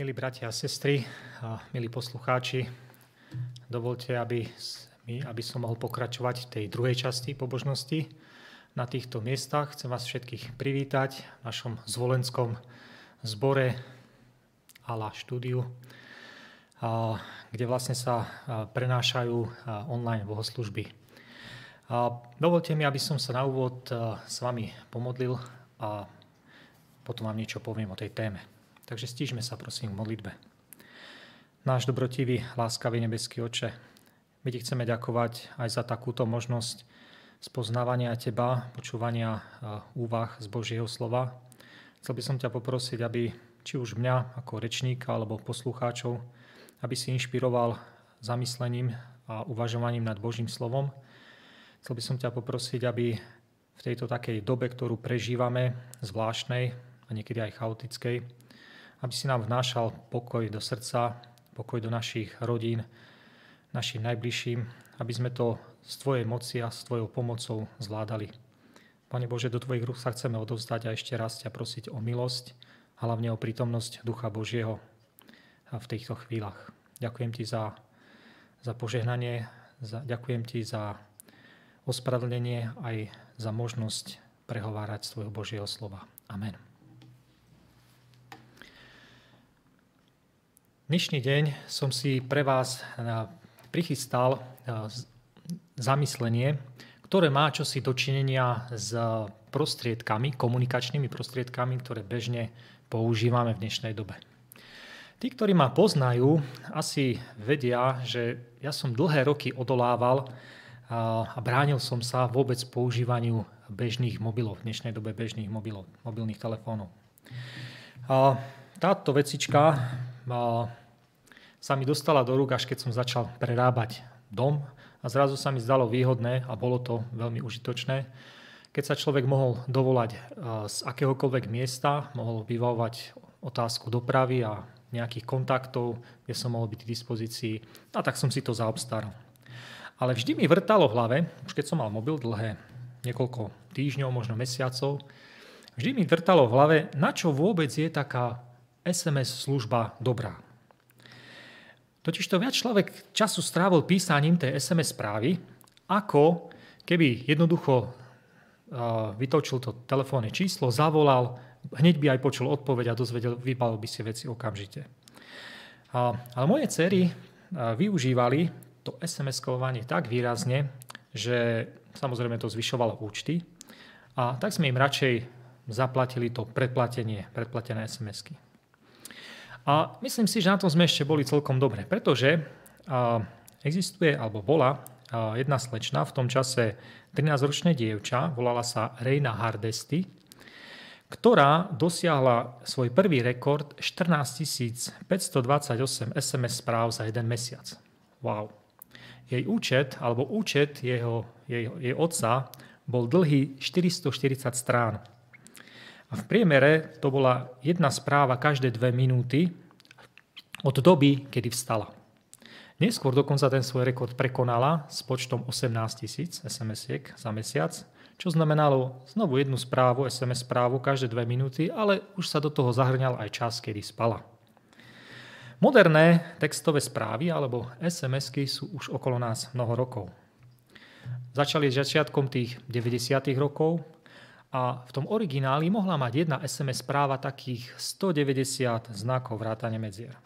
Milí bratia a sestry, a milí poslucháči, dovolte, aby, aby som mohol pokračovať v tej druhej časti pobožnosti na týchto miestach. Chcem vás všetkých privítať v našom zvolenskom zbore ala štúdiu, kde vlastne sa prenášajú online bohoslužby. Dovolte mi, aby som sa na úvod s vami pomodlil a potom vám niečo poviem o tej téme. Takže stížme sa prosím v modlitbe. Náš dobrotivý, láskavý nebeský oče, my ti chceme ďakovať aj za takúto možnosť spoznávania teba, počúvania úvah z Božieho slova. Chcel by som ťa poprosiť, aby či už mňa ako rečníka alebo poslucháčov, aby si inšpiroval zamyslením a uvažovaním nad Božím slovom. Chcel by som ťa poprosiť, aby v tejto takej dobe, ktorú prežívame, zvláštnej a niekedy aj chaotickej, aby si nám vnášal pokoj do srdca, pokoj do našich rodín, našim najbližším, aby sme to z Tvojej moci a s Tvojou pomocou zvládali. Pane Bože, do Tvojich rúk sa chceme odovzdať a ešte raz ťa prosiť o milosť, hlavne o prítomnosť Ducha Božieho v týchto chvíľach. Ďakujem Ti za, za požehnanie, za, ďakujem Ti za ospravedlnenie aj za možnosť prehovárať svojho Božieho slova. Amen. Dnešný deň som si pre vás eh, prichystal eh, zamyslenie, ktoré má čosi dočinenia s prostriedkami, komunikačnými prostriedkami, ktoré bežne používame v dnešnej dobe. Tí, ktorí ma poznajú, asi vedia, že ja som dlhé roky odolával eh, a bránil som sa vôbec používaniu bežných mobilov, v dnešnej dobe bežných mobilov, mobilných telefónov. Táto vecička sa mi dostala do rúk, až keď som začal prerábať dom a zrazu sa mi zdalo výhodné a bolo to veľmi užitočné, keď sa človek mohol dovolať e, z akéhokoľvek miesta, mohol vyvolať otázku dopravy a nejakých kontaktov, kde som mohol byť k dispozícii. A tak som si to zaobstaral. Ale vždy mi vrtalo v hlave, už keď som mal mobil dlhé niekoľko týždňov, možno mesiacov, vždy mi vrtalo v hlave, na čo vôbec je taká SMS služba dobrá. Totiž to viac človek času strávil písaním tej SMS správy, ako keby jednoducho vytočil to telefónne číslo, zavolal, hneď by aj počul odpoveď a dozvedel, vybavil by si veci okamžite. Ale moje cery využívali to SMS-kovanie tak výrazne, že samozrejme to zvyšovalo účty a tak sme im radšej zaplatili to predplatenie, predplatené SMS-ky. A myslím si, že na tom sme ešte boli celkom dobre, pretože existuje, alebo bola jedna slečna, v tom čase 13-ročné dievča, volala sa Reina Hardesty, ktorá dosiahla svoj prvý rekord 14 528 SMS správ za jeden mesiac. Wow. Jej účet, alebo účet jeho, jej, jej otca bol dlhý 440 strán. A v priemere to bola jedna správa každé dve minúty od doby, kedy vstala. Neskôr dokonca ten svoj rekord prekonala s počtom 18 tisíc SMS-iek za mesiac, čo znamenalo znovu jednu správu, SMS správu každé dve minúty, ale už sa do toho zahrňal aj čas, kedy spala. Moderné textové správy alebo SMS-ky sú už okolo nás mnoho rokov. Začali začiatkom tých 90. rokov, a v tom origináli mohla mať jedna SMS správa takých 190 znakov vrátane medzier.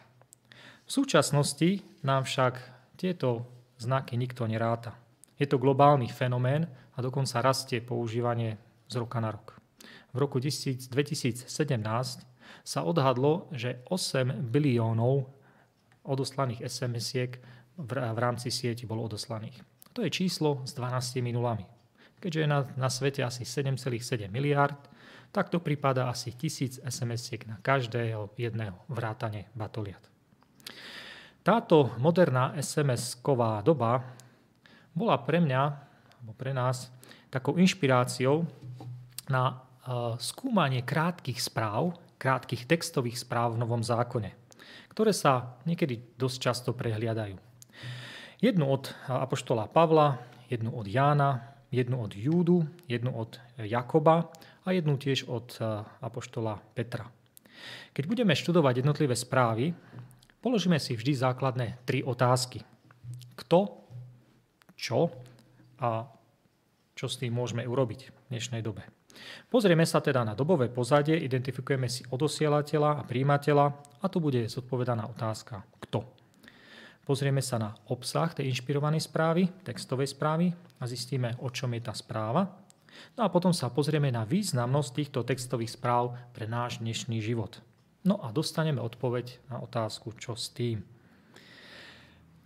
V súčasnosti nám však tieto znaky nikto neráta. Je to globálny fenomén a dokonca rastie používanie z roka na rok. V roku 2017 sa odhadlo, že 8 biliónov odoslaných SMS-iek v rámci sieti bolo odoslaných. To je číslo s 12 nulami. Keďže je na, na svete asi 7,7 miliard, tak to prípada asi 1000 SMS-iek na každého jedného vrátane batoliat. Táto moderná SMS-ková doba bola pre mňa, alebo pre nás, takou inšpiráciou na uh, skúmanie krátkých správ, krátkých textových správ v Novom zákone, ktoré sa niekedy dosť často prehliadajú. Jednu od Apoštola Pavla, jednu od Jána, jednu od Júdu, jednu od Jakoba a jednu tiež od eh, apoštola Petra. Keď budeme študovať jednotlivé správy, položíme si vždy základné tri otázky. Kto, čo a čo s tým môžeme urobiť v dnešnej dobe. Pozrieme sa teda na dobové pozadie, identifikujeme si odosielateľa a príjimateľa a tu bude zodpovedaná otázka kto. Pozrieme sa na obsah tej inšpirovanej správy, textovej správy a zistíme, o čom je tá správa. No a potom sa pozrieme na významnosť týchto textových správ pre náš dnešný život. No a dostaneme odpoveď na otázku, čo s tým.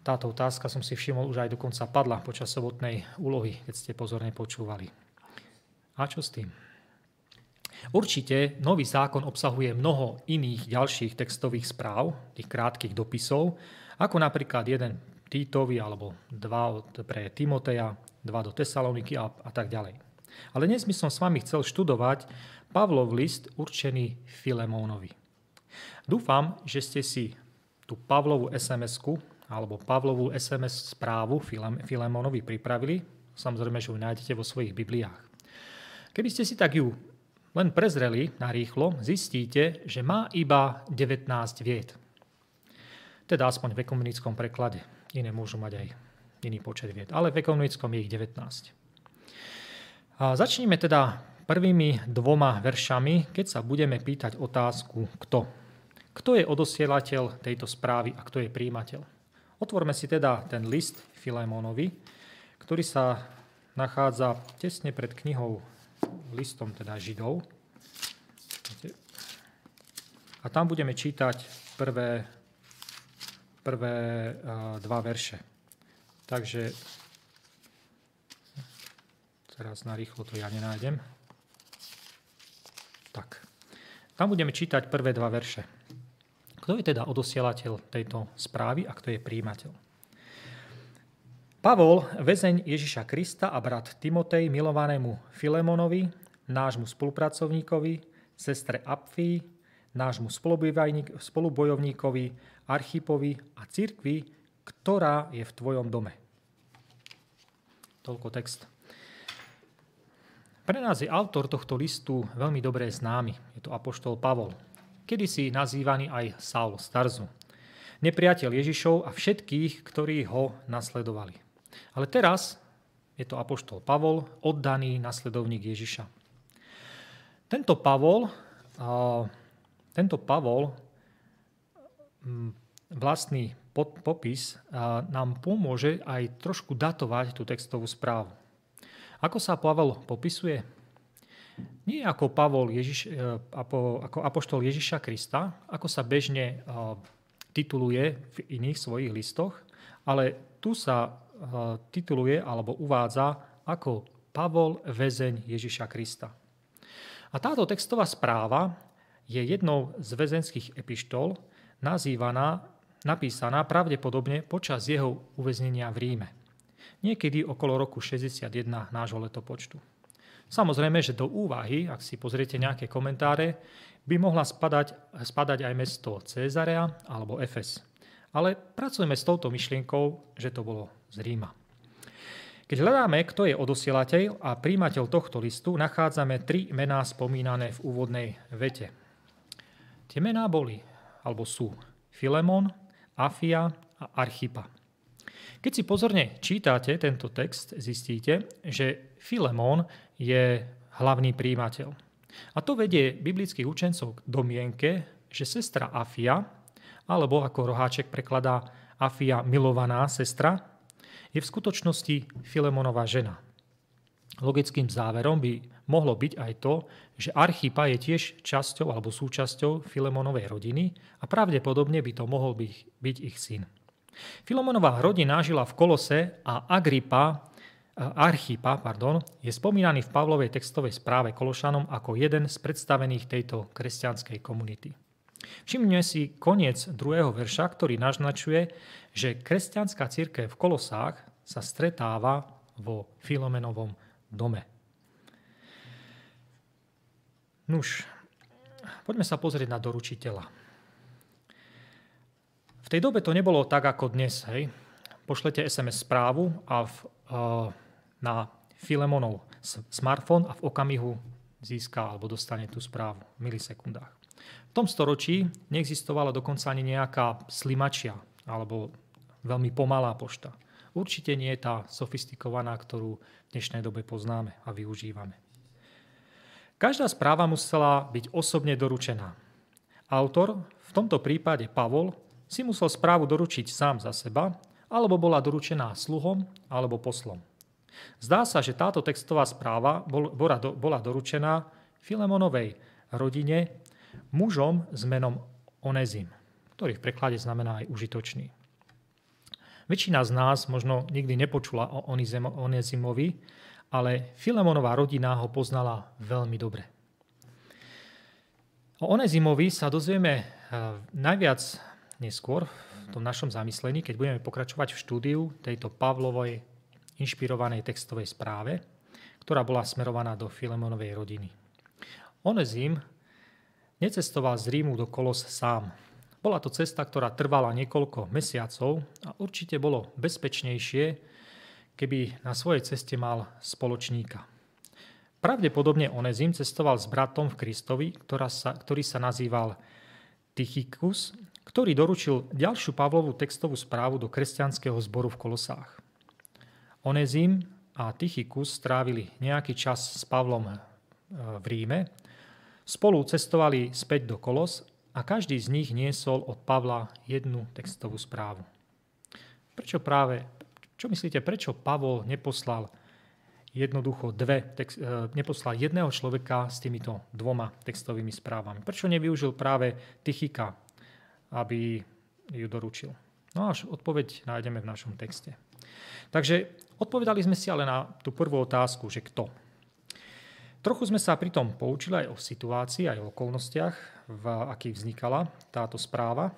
Táto otázka som si všimol už aj dokonca padla počas sobotnej úlohy, keď ste pozorne počúvali. A čo s tým? Určite nový zákon obsahuje mnoho iných ďalších textových správ, tých krátkých dopisov, ako napríklad jeden Týtovi alebo dva pre Timoteja, dva do Tesaloniky a, a tak ďalej. Ale dnes by som s vami chcel študovať Pavlov list určený Filemónovi. Dúfam, že ste si tú Pavlovú SMS-ku alebo Pavlovú SMS správu Filemónovi pripravili. Samozrejme, že ju nájdete vo svojich Bibliách. Keby ste si tak ju len prezreli na rýchlo, zistíte, že má iba 19 vied. Teda aspoň v ekonomickom preklade. Iné môžu mať aj iný počet vied. Ale v ekonomickom je ich 19. A začneme teda prvými dvoma veršami, keď sa budeme pýtať otázku kto. Kto je odosielateľ tejto správy a kto je príjimateľ? Otvorme si teda ten list Filémonovi, ktorý sa nachádza tesne pred knihou listom teda Židov. A tam budeme čítať prvé prvé dva verše. Takže teraz narýchlo to ja nenájdem. Tak. Tam budeme čítať prvé dva verše. Kto je teda odosielateľ tejto správy a kto je príjimateľ? Pavol, väzeň Ježiša Krista a brat Timotej milovanému Filemonovi, nášmu spolupracovníkovi, sestre Apfii, nášmu spolubojovníkovi Archipovi a cirkvi, ktorá je v tvojom dome. Toľko text. Pre nás je autor tohto listu veľmi dobre známy. Je to apoštol Pavol, kedysi nazývaný aj Saul Starzu. Nepriateľ Ježišov a všetkých, ktorí ho nasledovali. Ale teraz je to apoštol Pavol, oddaný nasledovník Ježiša. Tento Pavol, tento Pavol Mm, vlastný popis nám pomôže aj trošku datovať tú textovú správu. Ako sa Pavel popisuje? Nie ako, Pavol Ježiš, e, ako apoštol Ježiša Krista, ako sa bežne tituluje v iných svojich listoch, ale tu sa tituluje alebo uvádza ako Pavol väzeň Ježiša Krista. A táto textová správa je jednou z väzenských epištol, nazývaná, napísaná pravdepodobne počas jeho uväznenia v Ríme. Niekedy okolo roku 61 nášho letopočtu. Samozrejme, že do úvahy, ak si pozriete nejaké komentáre, by mohla spadať, spadať aj mesto Cezarea alebo Efes. Ale pracujeme s touto myšlienkou, že to bolo z Ríma. Keď hľadáme, kto je odosielateľ a príjimateľ tohto listu, nachádzame tri mená spomínané v úvodnej vete. Tie mená boli alebo sú Filemon, Afia a Archipa. Keď si pozorne čítate tento text, zistíte, že Filemon je hlavný príjimateľ. A to vedie biblických učencov k domienke, že sestra Afia, alebo ako roháček prekladá Afia milovaná sestra, je v skutočnosti Filemonová žena. Logickým záverom by mohlo byť aj to, že Archipa je tiež časťou alebo súčasťou Filemonovej rodiny a pravdepodobne by to mohol byť, byť ich syn. Filemonová rodina žila v Kolose a Agripa, Archipa pardon, je spomínaný v Pavlovej textovej správe Kološanom ako jeden z predstavených tejto kresťanskej komunity. Všimne si koniec druhého verša, ktorý naznačuje, že kresťanská církev v Kolosách sa stretáva vo Filomenovom dome. Nuž, poďme sa pozrieť na doručiteľa. V tej dobe to nebolo tak ako dnes. Hej. Pošlete SMS správu a v, uh, na Filemonov smartfón a v okamihu získa alebo dostane tú správu v milisekundách. V tom storočí neexistovala dokonca ani nejaká slimačia alebo veľmi pomalá pošta. Určite nie je tá sofistikovaná, ktorú v dnešnej dobe poznáme a využívame. Každá správa musela byť osobne doručená. Autor, v tomto prípade Pavol, si musel správu doručiť sám za seba, alebo bola doručená sluhom alebo poslom. Zdá sa, že táto textová správa bola doručená Filemonovej rodine mužom s menom Onezim, ktorý v preklade znamená aj užitočný. Väčšina z nás možno nikdy nepočula o Onezimovi, ale Filemonová rodina ho poznala veľmi dobre. O Onezimovi sa dozvieme eh, najviac neskôr v tom našom zamyslení, keď budeme pokračovať v štúdiu tejto Pavlovej inšpirovanej textovej správe, ktorá bola smerovaná do Filemonovej rodiny. Onezim necestoval z Rímu do Kolos sám. Bola to cesta, ktorá trvala niekoľko mesiacov a určite bolo bezpečnejšie, keby na svojej ceste mal spoločníka. Pravdepodobne Onezim cestoval s bratom v Kristovi, sa, ktorý sa nazýval Tychikus, ktorý doručil ďalšiu Pavlovú textovú správu do kresťanského zboru v Kolosách. Onezim a Tychikus strávili nejaký čas s Pavlom e, v Ríme, spolu cestovali späť do Kolos a každý z nich niesol od Pavla jednu textovú správu. Prečo práve čo myslíte, prečo Pavol neposlal jednoducho dve, text, e, neposlal jedného človeka s týmito dvoma textovými správami? Prečo nevyužil práve Tychika, aby ju doručil? No až odpoveď nájdeme v našom texte. Takže odpovedali sme si ale na tú prvú otázku, že kto. Trochu sme sa pritom poučili aj o situácii, aj o okolnostiach, v akých vznikala táto správa.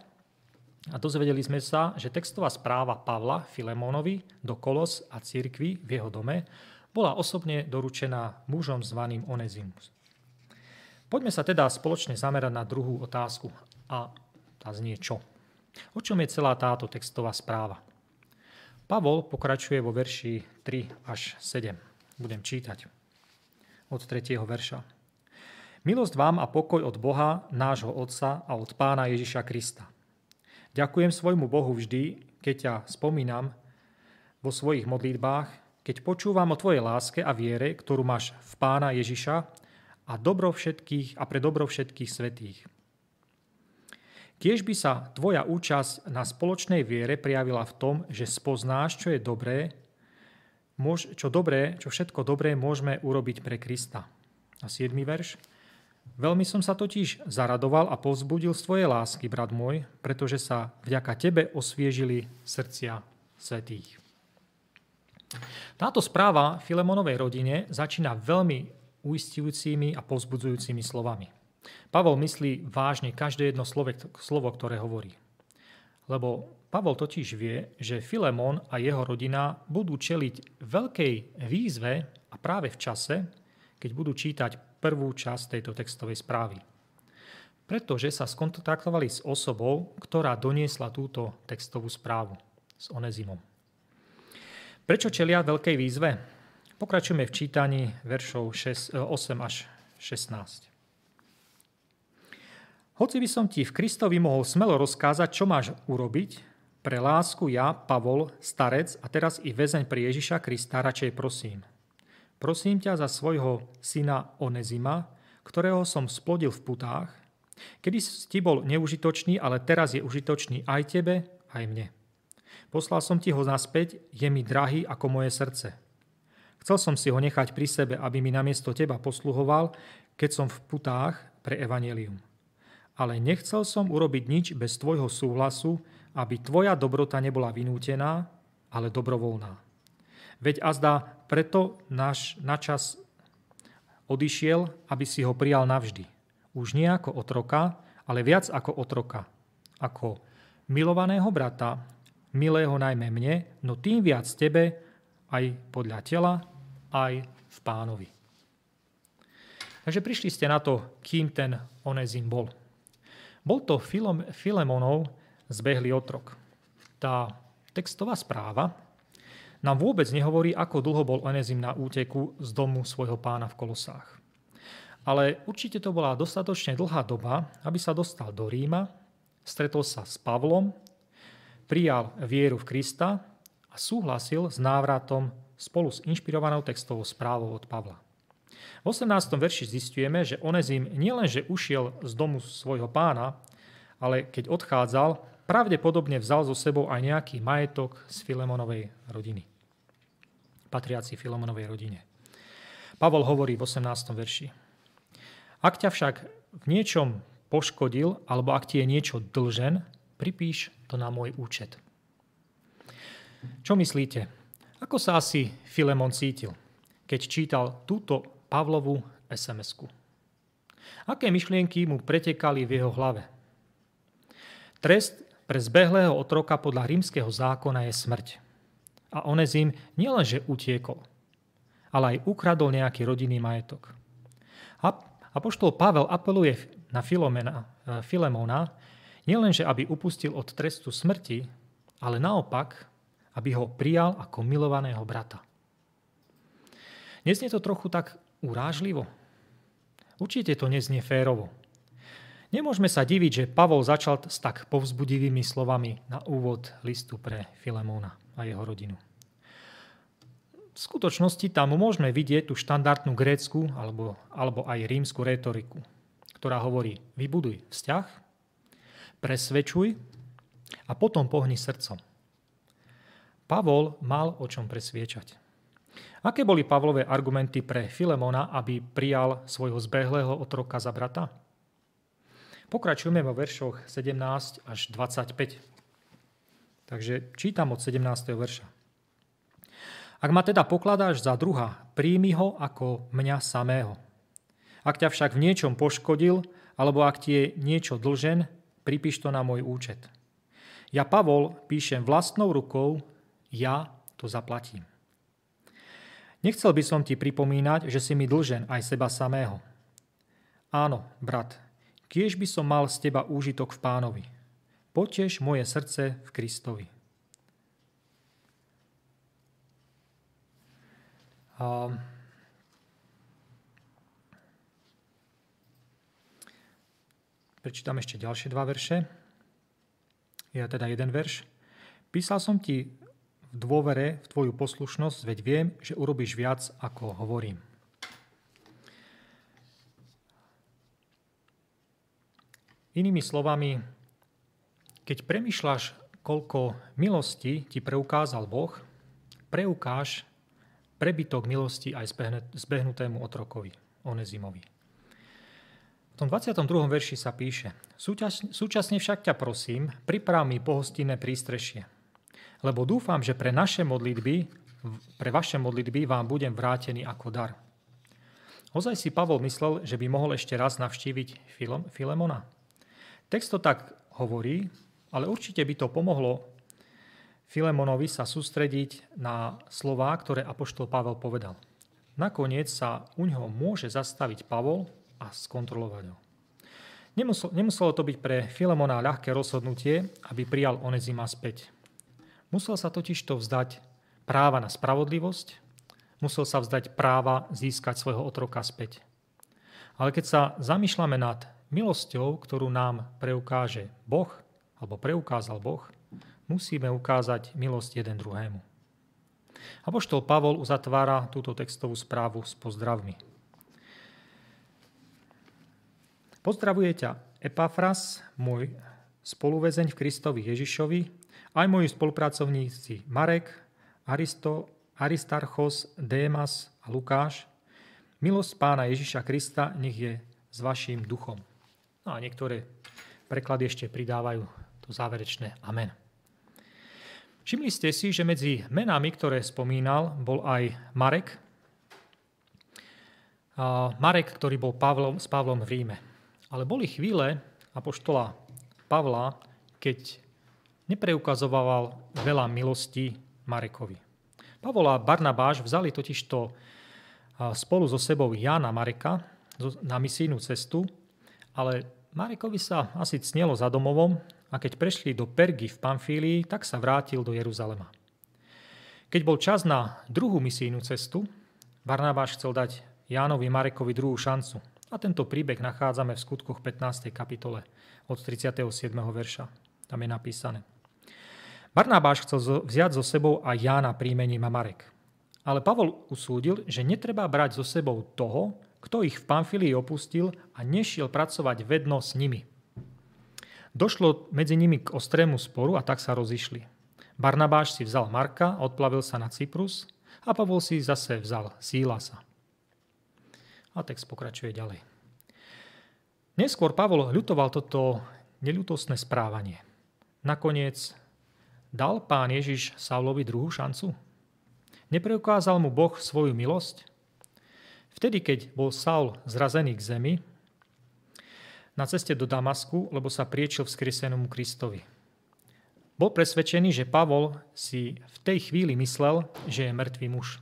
A dozvedeli sme sa, že textová správa Pavla Filemónovi do Kolos a cirkvi v jeho dome bola osobne doručená mužom zvaným Onezimus. Poďme sa teda spoločne zamerať na druhú otázku a tá znie čo? O čom je celá táto textová správa? Pavol pokračuje vo verši 3 až 7. Budem čítať od 3. verša. Milosť vám a pokoj od Boha, nášho Otca a od Pána Ježiša Krista – Ďakujem svojmu Bohu vždy, keď ťa spomínam vo svojich modlitbách, keď počúvam o Tvojej láske a viere, ktorú máš v Pána Ježiša a, dobro všetkých, a pre dobro všetkých svetých. Tiež by sa tvoja účasť na spoločnej viere prijavila v tom, že spoznáš, čo je dobré, čo dobré, čo všetko dobré môžeme urobiť pre Krista. A 7. verš. Veľmi som sa totiž zaradoval a povzbudil z tvojej lásky, brat môj, pretože sa vďaka tebe osviežili srdcia svetých. Táto správa Filemonovej rodine začína veľmi uistujúcimi a povzbudzujúcimi slovami. Pavol myslí vážne každé jedno slovo, ktoré hovorí. Lebo Pavol totiž vie, že Filemon a jeho rodina budú čeliť veľkej výzve a práve v čase, keď budú čítať prvú časť tejto textovej správy. Pretože sa skontaktovali s osobou, ktorá doniesla túto textovú správu s Onezimom. Prečo čelia veľkej výzve? Pokračujeme v čítaní veršov 6, 8 e, až 16. Hoci by som ti v Kristovi mohol smelo rozkázať, čo máš urobiť, pre lásku ja, Pavol, starec a teraz i väzeň pri Ježiša Krista radšej prosím – Prosím ťa za svojho syna Onezima, ktorého som splodil v putách, kedy si bol neužitočný, ale teraz je užitočný aj tebe, aj mne. Poslal som ti ho naspäť, je mi drahý ako moje srdce. Chcel som si ho nechať pri sebe, aby mi namiesto teba posluhoval, keď som v putách pre evanelium. Ale nechcel som urobiť nič bez tvojho súhlasu, aby tvoja dobrota nebola vynútená, ale dobrovoľná. Veď azda preto náš načas odišiel, aby si ho prijal navždy. Už nie ako otroka, ale viac ako otroka. Ako milovaného brata, milého najmä mne, no tým viac tebe, aj podľa tela, aj v pánovi. Takže prišli ste na to, kým ten Onezim bol. Bol to Filemonov zbehlý otrok. Tá textová správa nám vôbec nehovorí, ako dlho bol Onezim na úteku z domu svojho pána v Kolosách. Ale určite to bola dostatočne dlhá doba, aby sa dostal do Ríma, stretol sa s Pavlom, prijal vieru v Krista a súhlasil s návratom spolu s inšpirovanou textovou správou od Pavla. V 18. verši zistujeme, že Onezim nielenže ušiel z domu svojho pána, ale keď odchádzal, pravdepodobne vzal so sebou aj nejaký majetok z Filemonovej rodiny. Patriaci Filemonovej rodine. Pavol hovorí v 18. verši. Ak ťa však v niečom poškodil, alebo ak ti je niečo dlžen, pripíš to na môj účet. Čo myslíte? Ako sa asi Filemon cítil, keď čítal túto Pavlovu SMS-ku. Aké myšlienky mu pretekali v jeho hlave? Trest pre zbehlého otroka podľa rímskeho zákona je smrť. A Onezim nielenže utiekol, ale aj ukradol nejaký rodinný majetok. A Apoštol Pavel apeluje na Filomena, e, Filemona, nielenže aby upustil od trestu smrti, ale naopak, aby ho prijal ako milovaného brata. Je to trochu tak urážlivo? Určite to neznie férovo. Nemôžeme sa diviť, že Pavol začal s tak povzbudivými slovami na úvod listu pre Filemóna a jeho rodinu. V skutočnosti tam môžeme vidieť tú štandardnú grécku alebo, alebo aj rímsku retoriku, ktorá hovorí vybuduj vzťah, presvedčuj a potom pohni srdcom. Pavol mal o čom presviečať. Aké boli Pavlové argumenty pre Filemona, aby prijal svojho zbehlého otroka za brata? Pokračujeme vo veršoch 17 až 25. Takže čítam od 17. verša. Ak ma teda pokladáš za druha, príjmi ho ako mňa samého. Ak ťa však v niečom poškodil, alebo ak ti je niečo dlžen, pripíš to na môj účet. Ja, Pavol, píšem vlastnou rukou, ja to zaplatím. Nechcel by som ti pripomínať, že si mi dlžen aj seba samého. Áno, brat, kiež by som mal z teba úžitok v pánovi. Potež moje srdce v Kristovi. A... Prečítam ešte ďalšie dva verše. Ja teda jeden verš. Písal som ti v dôvere v tvoju poslušnosť, veď viem, že urobíš viac, ako hovorím. Inými slovami, keď premyšľaš, koľko milosti ti preukázal Boh, preukáž prebytok milosti aj zbehnutému otrokovi, Onezimovi. V tom 22. verši sa píše, súčasne však ťa prosím, priprav mi pohostinné prístrešie, lebo dúfam, že pre naše modlitby, pre vaše modlitby vám budem vrátený ako dar. Ozaj si Pavol myslel, že by mohol ešte raz navštíviť Filemona? Text to tak hovorí, ale určite by to pomohlo Filemonovi sa sústrediť na slová, ktoré Apoštol Pavel povedal. Nakoniec sa u ňoho môže zastaviť Pavol a skontrolovať ho. Nemuselo to byť pre Filemona ľahké rozhodnutie, aby prijal Onezima späť. Musel sa totiž to vzdať práva na spravodlivosť, musel sa vzdať práva získať svojho otroka späť. Ale keď sa zamýšľame nad milosťou, ktorú nám preukáže Boh, alebo preukázal Boh, musíme ukázať milosť jeden druhému. Apoštol Pavol uzatvára túto textovú správu s pozdravmi. Pozdravuje ťa Epafras, môj spoluvezeň v Kristovi Ježišovi, aj moji spolupracovníci Marek, Aristo, Aristarchos, Démas a Lukáš, milosť pána Ježiša Krista nech je s vašim duchom. No a niektoré preklady ešte pridávajú to záverečné Amen. Všimli ste si, že medzi menami, ktoré spomínal, bol aj Marek. Marek, ktorý bol Pavlom, s Pavlom v Ríme. Ale boli chvíle apoštola Pavla, keď nepreukazoval veľa milostí Marekovi. Pavol a Barnabáš vzali totižto spolu so sebou Jana Mareka na misijnú cestu, ale Marekovi sa asi cnelo za domovom a keď prešli do Pergy v Pamfílii, tak sa vrátil do Jeruzalema. Keď bol čas na druhú misijnú cestu, Barnabáš chcel dať Jánovi Marekovi druhú šancu A tento príbeh nachádzame v skutkoch 15. kapitole od 37. verša. Tam je napísané. Barnabáš chcel vziať so sebou aj Jána príjmením Marek. Ale Pavol usúdil, že netreba brať so sebou toho, kto ich v Pamfilii opustil a nešiel pracovať vedno s nimi. Došlo medzi nimi k ostrému sporu a tak sa rozišli. Barnabáš si vzal Marka, odplavil sa na Cyprus a Pavol si zase vzal Sílasa. A text pokračuje ďalej. Neskôr Pavol ľutoval toto neľutostné správanie. Nakoniec dal pán Ježiš Saulovi druhú šancu? Nepreukázal mu Boh svoju milosť? Vtedy, keď bol Saul zrazený k zemi, na ceste do Damasku, lebo sa priečil vzkriesenému Kristovi. Bol presvedčený, že Pavol si v tej chvíli myslel, že je mŕtvý muž.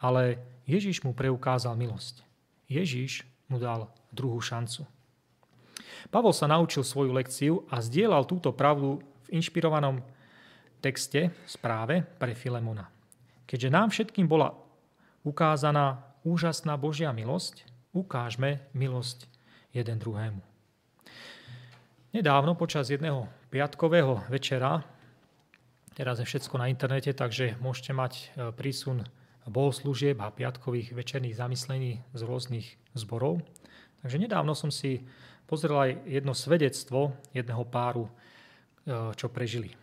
Ale Ježiš mu preukázal milosť. Ježiš mu dal druhú šancu. Pavol sa naučil svoju lekciu a zdieľal túto pravdu v inšpirovanom texte správe pre Filemona. Keďže nám všetkým bola ukázaná úžasná Božia milosť, ukážme milosť jeden druhému. Nedávno počas jedného piatkového večera, teraz je všetko na internete, takže môžete mať e, prísun bohoslúžieb a piatkových večerných zamyslení z rôznych zborov. Takže nedávno som si pozrel aj jedno svedectvo jedného páru, e, čo prežili.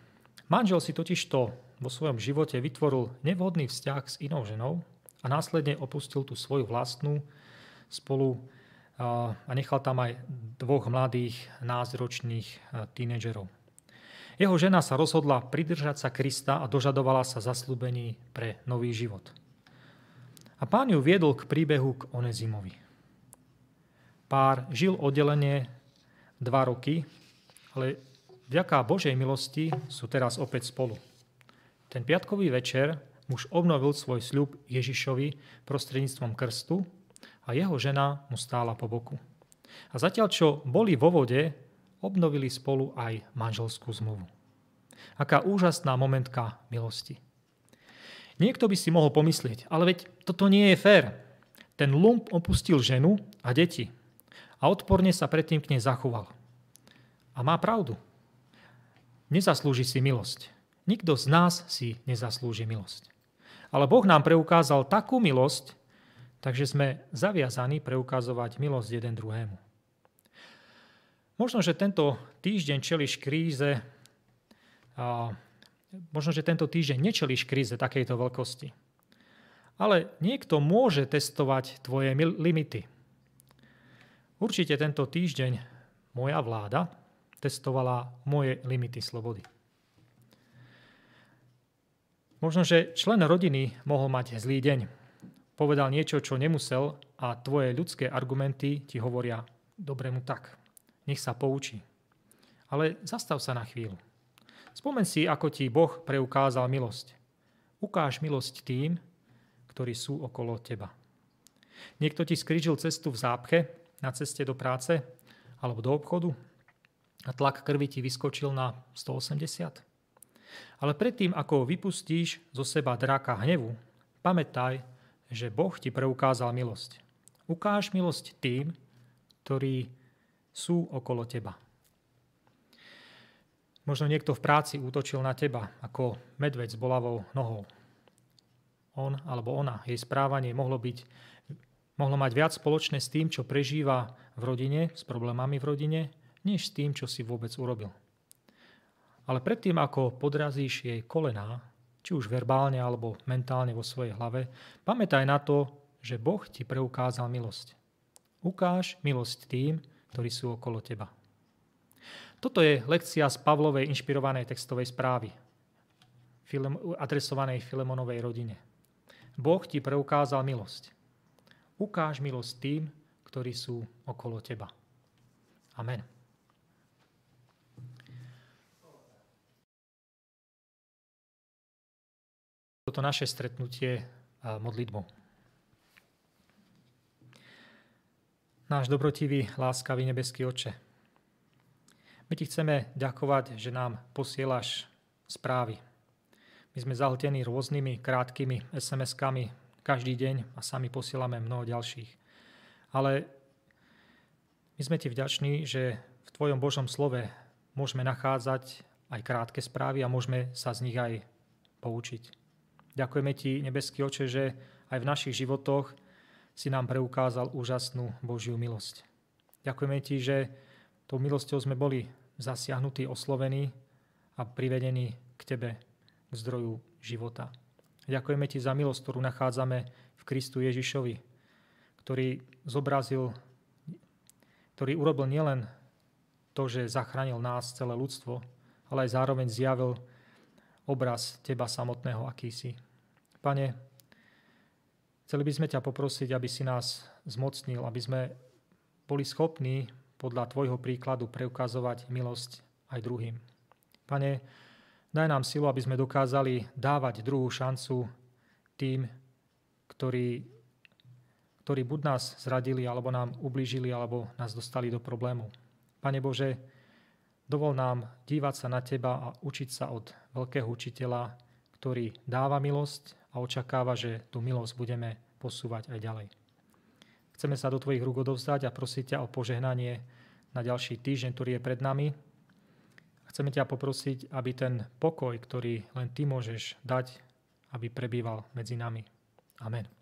Manžel si totižto vo svojom živote vytvoril nevhodný vzťah s inou ženou a následne opustil tú svoju vlastnú spolu a nechal tam aj dvoch mladých názročných tínedžerov. Jeho žena sa rozhodla pridržať sa Krista a dožadovala sa zaslúbení pre nový život. A pán ju viedol k príbehu k Onezimovi. Pár žil oddelenie dva roky, ale vďaka Božej milosti sú teraz opäť spolu. Ten piatkový večer muž obnovil svoj sľub Ježišovi prostredníctvom krstu a jeho žena mu stála po boku. A zatiaľ, čo boli vo vode, obnovili spolu aj manželskú zmluvu. Aká úžasná momentka milosti. Niekto by si mohol pomyslieť, ale veď toto nie je fér. Ten lump opustil ženu a deti a odporne sa predtým k nej zachoval. A má pravdu. Nezaslúži si milosť. Nikto z nás si nezaslúži milosť. Ale Boh nám preukázal takú milosť, Takže sme zaviazaní preukazovať milosť jeden druhému. Možno, že tento týždeň čeliš kríze, a možno, že tento týždeň nečeliš kríze takejto veľkosti. Ale niekto môže testovať tvoje limity. Určite tento týždeň moja vláda testovala moje limity slobody. Možno, že člen rodiny mohol mať zlý deň povedal niečo, čo nemusel a tvoje ľudské argumenty ti hovoria, dobre mu tak, nech sa poučí. Ale zastav sa na chvíľu. Spomen si, ako ti Boh preukázal milosť. Ukáž milosť tým, ktorí sú okolo teba. Niekto ti skrížil cestu v zápche na ceste do práce alebo do obchodu a tlak krvi ti vyskočil na 180. Ale predtým, ako vypustíš zo seba dráka hnevu, pamätaj, že Boh ti preukázal milosť. Ukáž milosť tým, ktorí sú okolo teba. Možno niekto v práci útočil na teba ako medveď s bolavou nohou. On alebo ona, jej správanie mohlo, byť, mohlo mať viac spoločné s tým, čo prežíva v rodine, s problémami v rodine, než s tým, čo si vôbec urobil. Ale predtým, ako podrazíš jej kolená, či už verbálne alebo mentálne vo svojej hlave, pamätaj na to, že Boh ti preukázal milosť. Ukáž milosť tým, ktorí sú okolo teba. Toto je lekcia z Pavlovej inšpirovanej textovej správy, adresovanej Filemonovej rodine. Boh ti preukázal milosť. Ukáž milosť tým, ktorí sú okolo teba. Amen. Toto naše stretnutie modlitbou. Náš dobrotivý, láskavý nebeský oče, my ti chceme ďakovať, že nám posielaš správy. My sme zahltení rôznymi krátkými SMS-kami každý deň a sami posielame mnoho ďalších. Ale My sme ti vďační, že v tvojom Božom slove môžeme nachádzať aj krátke správy a môžeme sa z nich aj poučiť. Ďakujeme ti, nebeský oče, že aj v našich životoch si nám preukázal úžasnú Božiu milosť. Ďakujeme ti, že tou milosťou sme boli zasiahnutí, oslovení a privedení k tebe, k zdroju života. Ďakujeme ti za milosť, ktorú nachádzame v Kristu Ježišovi, ktorý zobrazil ktorý urobil nielen to, že zachránil nás, celé ľudstvo, ale aj zároveň zjavil obraz teba samotného, aký si. Pane, chceli by sme ťa poprosiť, aby si nás zmocnil, aby sme boli schopní podľa tvojho príkladu preukazovať milosť aj druhým. Pane, daj nám silu, aby sme dokázali dávať druhú šancu tým, ktorí ktorí buď nás zradili, alebo nám ublížili, alebo nás dostali do problému. Pane Bože, dovol nám dívať sa na Teba a učiť sa od veľkého učiteľa, ktorý dáva milosť a očakáva, že tú milosť budeme posúvať aj ďalej. Chceme sa do Tvojich rúk odovzdať a prosiť ťa o požehnanie na ďalší týždeň, ktorý je pred nami. Chceme ťa poprosiť, aby ten pokoj, ktorý len Ty môžeš dať, aby prebýval medzi nami. Amen.